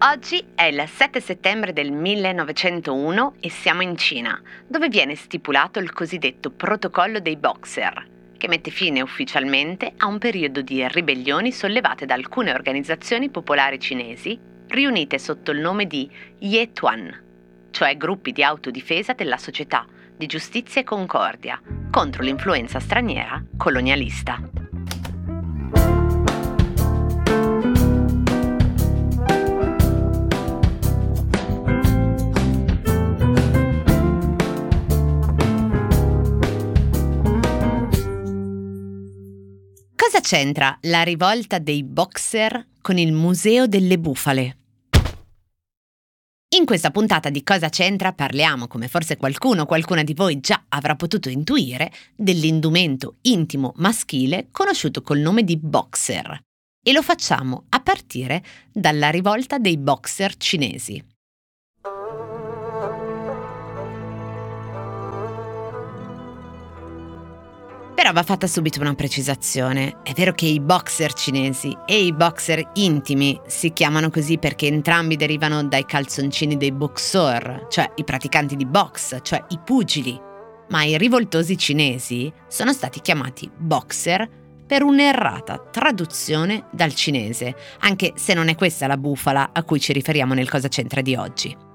Oggi è il 7 settembre del 1901 e siamo in Cina, dove viene stipulato il cosiddetto Protocollo dei Boxer, che mette fine ufficialmente a un periodo di ribellioni sollevate da alcune organizzazioni popolari cinesi riunite sotto il nome di Ye-Tuan, cioè gruppi di autodifesa della società, di giustizia e concordia, contro l'influenza straniera colonialista. C'entra la rivolta dei boxer con il Museo delle Bufale? In questa puntata di Cosa c'entra parliamo, come forse qualcuno o qualcuna di voi già avrà potuto intuire, dell'indumento intimo maschile conosciuto col nome di boxer. E lo facciamo a partire dalla rivolta dei boxer cinesi. Però va fatta subito una precisazione. È vero che i boxer cinesi e i boxer intimi si chiamano così perché entrambi derivano dai calzoncini dei boxer, cioè i praticanti di box, cioè i pugili. Ma i rivoltosi cinesi sono stati chiamati boxer per un'errata traduzione dal cinese, anche se non è questa la bufala a cui ci riferiamo nel Cosa c'entra di oggi.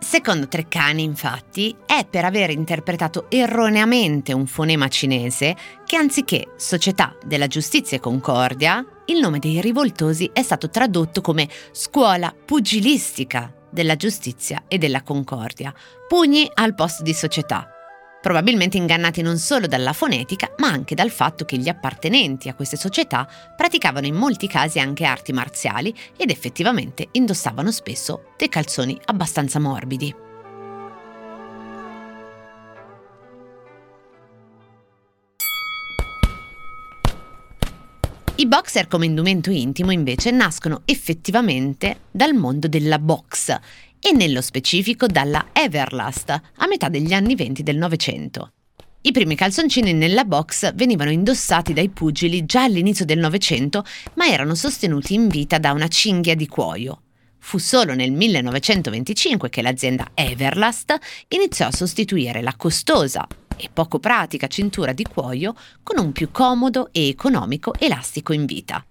Secondo Treccani, infatti, è per aver interpretato erroneamente un fonema cinese che anziché Società della Giustizia e Concordia, il nome dei rivoltosi è stato tradotto come Scuola Pugilistica della Giustizia e della Concordia, pugni al posto di società probabilmente ingannati non solo dalla fonetica, ma anche dal fatto che gli appartenenti a queste società praticavano in molti casi anche arti marziali ed effettivamente indossavano spesso dei calzoni abbastanza morbidi. I boxer come indumento intimo invece nascono effettivamente dal mondo della box e nello specifico dalla Everlast a metà degli anni 20 del Novecento. I primi calzoncini nella box venivano indossati dai pugili già all'inizio del Novecento, ma erano sostenuti in vita da una cinghia di cuoio. Fu solo nel 1925 che l'azienda Everlast iniziò a sostituire la costosa e poco pratica cintura di cuoio con un più comodo e economico elastico in vita.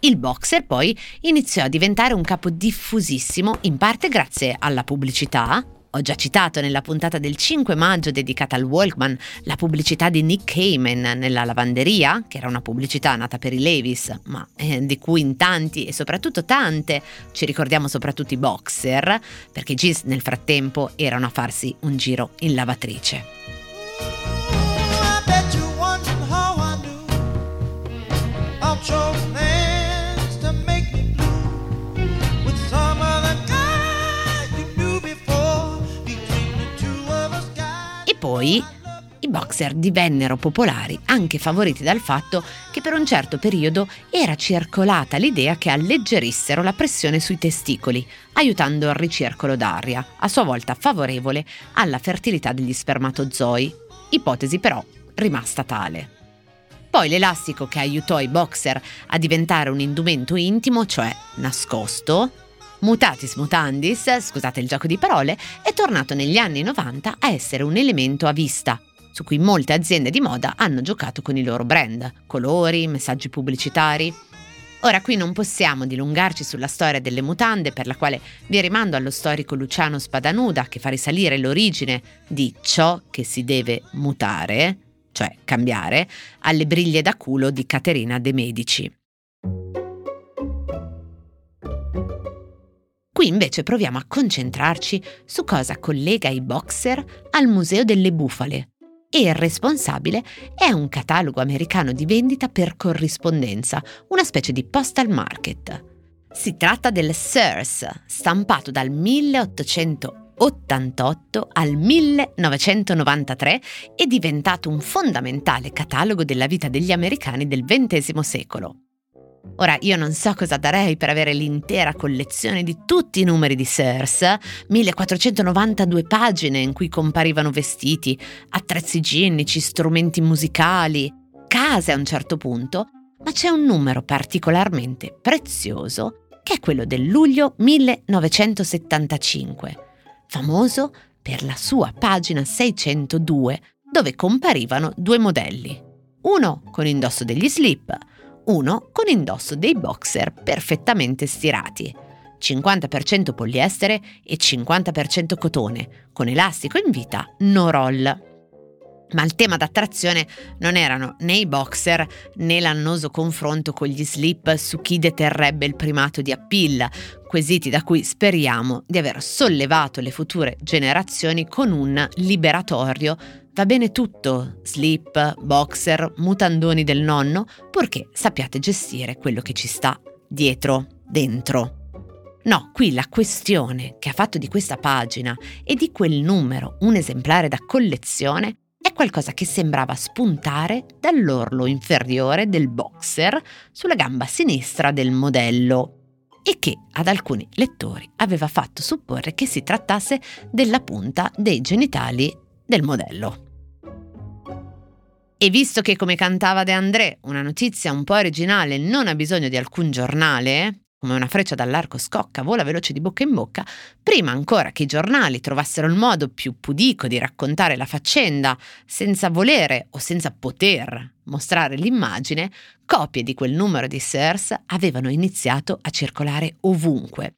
Il boxer poi iniziò a diventare un capo diffusissimo, in parte grazie alla pubblicità. Ho già citato nella puntata del 5 maggio dedicata al Walkman la pubblicità di Nick Cayman nella lavanderia, che era una pubblicità nata per i Levis, ma eh, di cui in tanti e soprattutto tante ci ricordiamo soprattutto i boxer, perché jeans nel frattempo erano a farsi un giro in lavatrice. Poi i boxer divennero popolari anche favoriti dal fatto che per un certo periodo era circolata l'idea che alleggerissero la pressione sui testicoli, aiutando il ricircolo d'aria, a sua volta favorevole alla fertilità degli spermatozoi, ipotesi però rimasta tale. Poi l'elastico che aiutò i boxer a diventare un indumento intimo, cioè nascosto, mutatis mutandis, scusate il gioco di parole, è tornato negli anni 90 a essere un elemento a vista, su cui molte aziende di moda hanno giocato con i loro brand, colori, messaggi pubblicitari. Ora qui non possiamo dilungarci sulla storia delle mutande, per la quale vi rimando allo storico Luciano Spadanuda che fa risalire l'origine di ciò che si deve mutare, cioè cambiare, alle briglie da culo di Caterina De Medici. Qui invece proviamo a concentrarci su cosa collega i boxer al Museo delle Bufale. E il responsabile è un catalogo americano di vendita per corrispondenza, una specie di postal market. Si tratta del Sears, stampato dal 1888 al 1993 e diventato un fondamentale catalogo della vita degli americani del XX secolo. Ora io non so cosa darei per avere l'intera collezione di tutti i numeri di Sears, 1492 pagine in cui comparivano vestiti, attrezzi igienici, strumenti musicali, case a un certo punto, ma c'è un numero particolarmente prezioso che è quello del luglio 1975, famoso per la sua pagina 602 dove comparivano due modelli, uno con indosso degli slip, uno con indosso dei boxer perfettamente stirati, 50% poliestere e 50% cotone, con elastico in vita no roll. Ma il tema d'attrazione non erano né i boxer né l'annoso confronto con gli slip su chi deterrebbe il primato di appeal, quesiti da cui speriamo di aver sollevato le future generazioni con un liberatorio Va bene tutto, slip, boxer, mutandoni del nonno, purché sappiate gestire quello che ci sta dietro, dentro. No, qui la questione che ha fatto di questa pagina e di quel numero un esemplare da collezione è qualcosa che sembrava spuntare dall'orlo inferiore del boxer sulla gamba sinistra del modello e che ad alcuni lettori aveva fatto supporre che si trattasse della punta dei genitali del modello. E visto che come cantava De André, una notizia un po' originale non ha bisogno di alcun giornale, come una freccia dall'arco scocca, vola veloce di bocca in bocca, prima ancora che i giornali trovassero il modo più pudico di raccontare la faccenda, senza volere o senza poter mostrare l'immagine, copie di quel numero di Sears avevano iniziato a circolare ovunque.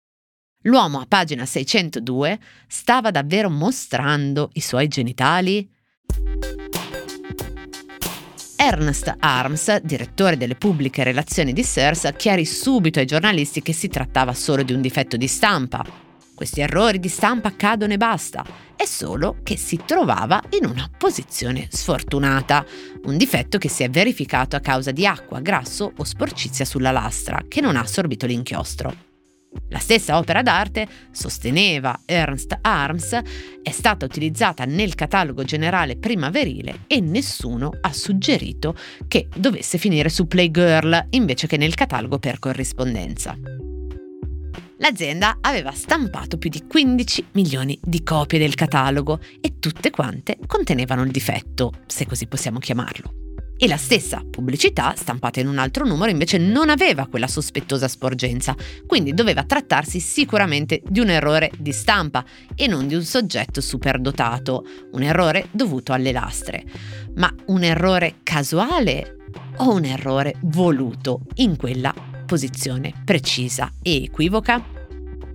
L'uomo a pagina 602 stava davvero mostrando i suoi genitali? Ernst Arms, direttore delle pubbliche relazioni di Sears, chiarì subito ai giornalisti che si trattava solo di un difetto di stampa. Questi errori di stampa accadono e basta, è solo che si trovava in una posizione sfortunata, un difetto che si è verificato a causa di acqua, grasso o sporcizia sulla lastra, che non ha assorbito l'inchiostro. La stessa opera d'arte, sosteneva Ernst Arms, è stata utilizzata nel catalogo generale primaverile e nessuno ha suggerito che dovesse finire su Playgirl invece che nel catalogo per corrispondenza. L'azienda aveva stampato più di 15 milioni di copie del catalogo e tutte quante contenevano il difetto, se così possiamo chiamarlo e la stessa pubblicità, stampata in un altro numero, invece non aveva quella sospettosa sporgenza, quindi doveva trattarsi sicuramente di un errore di stampa e non di un soggetto superdotato, un errore dovuto alle lastre. Ma un errore casuale o un errore voluto in quella posizione precisa e equivoca?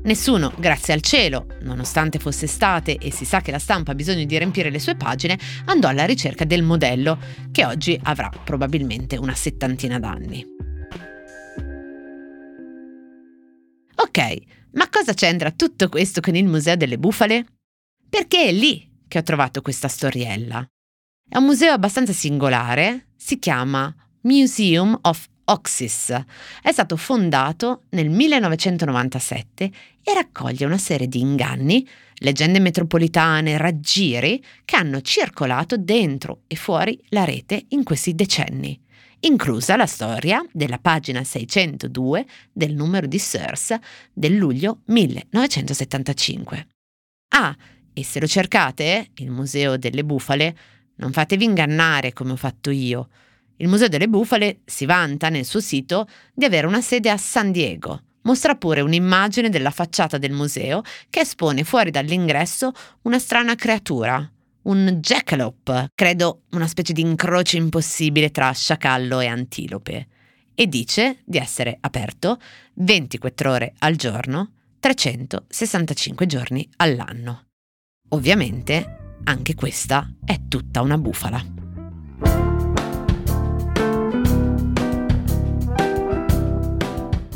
Nessuno, grazie al cielo, nonostante fosse estate e si sa che la stampa ha bisogno di riempire le sue pagine, andò alla ricerca del modello, che oggi avrà probabilmente una settantina d'anni. Ok, ma cosa c'entra tutto questo con il Museo delle Bufale? Perché è lì che ho trovato questa storiella. È un museo abbastanza singolare, si chiama Museum of Oxys. È stato fondato nel 1997 e raccoglie una serie di inganni, leggende metropolitane, raggiri che hanno circolato dentro e fuori la rete in questi decenni, inclusa la storia della pagina 602 del numero di Sears del luglio 1975. Ah, e se lo cercate, il Museo delle Bufale, non fatevi ingannare come ho fatto io. Il Museo delle Bufale si vanta nel suo sito di avere una sede a San Diego. Mostra pure un'immagine della facciata del museo che espone fuori dall'ingresso una strana creatura, un jackalope, credo una specie di incrocio impossibile tra sciacallo e antilope, e dice di essere aperto 24 ore al giorno, 365 giorni all'anno. Ovviamente anche questa è tutta una bufala.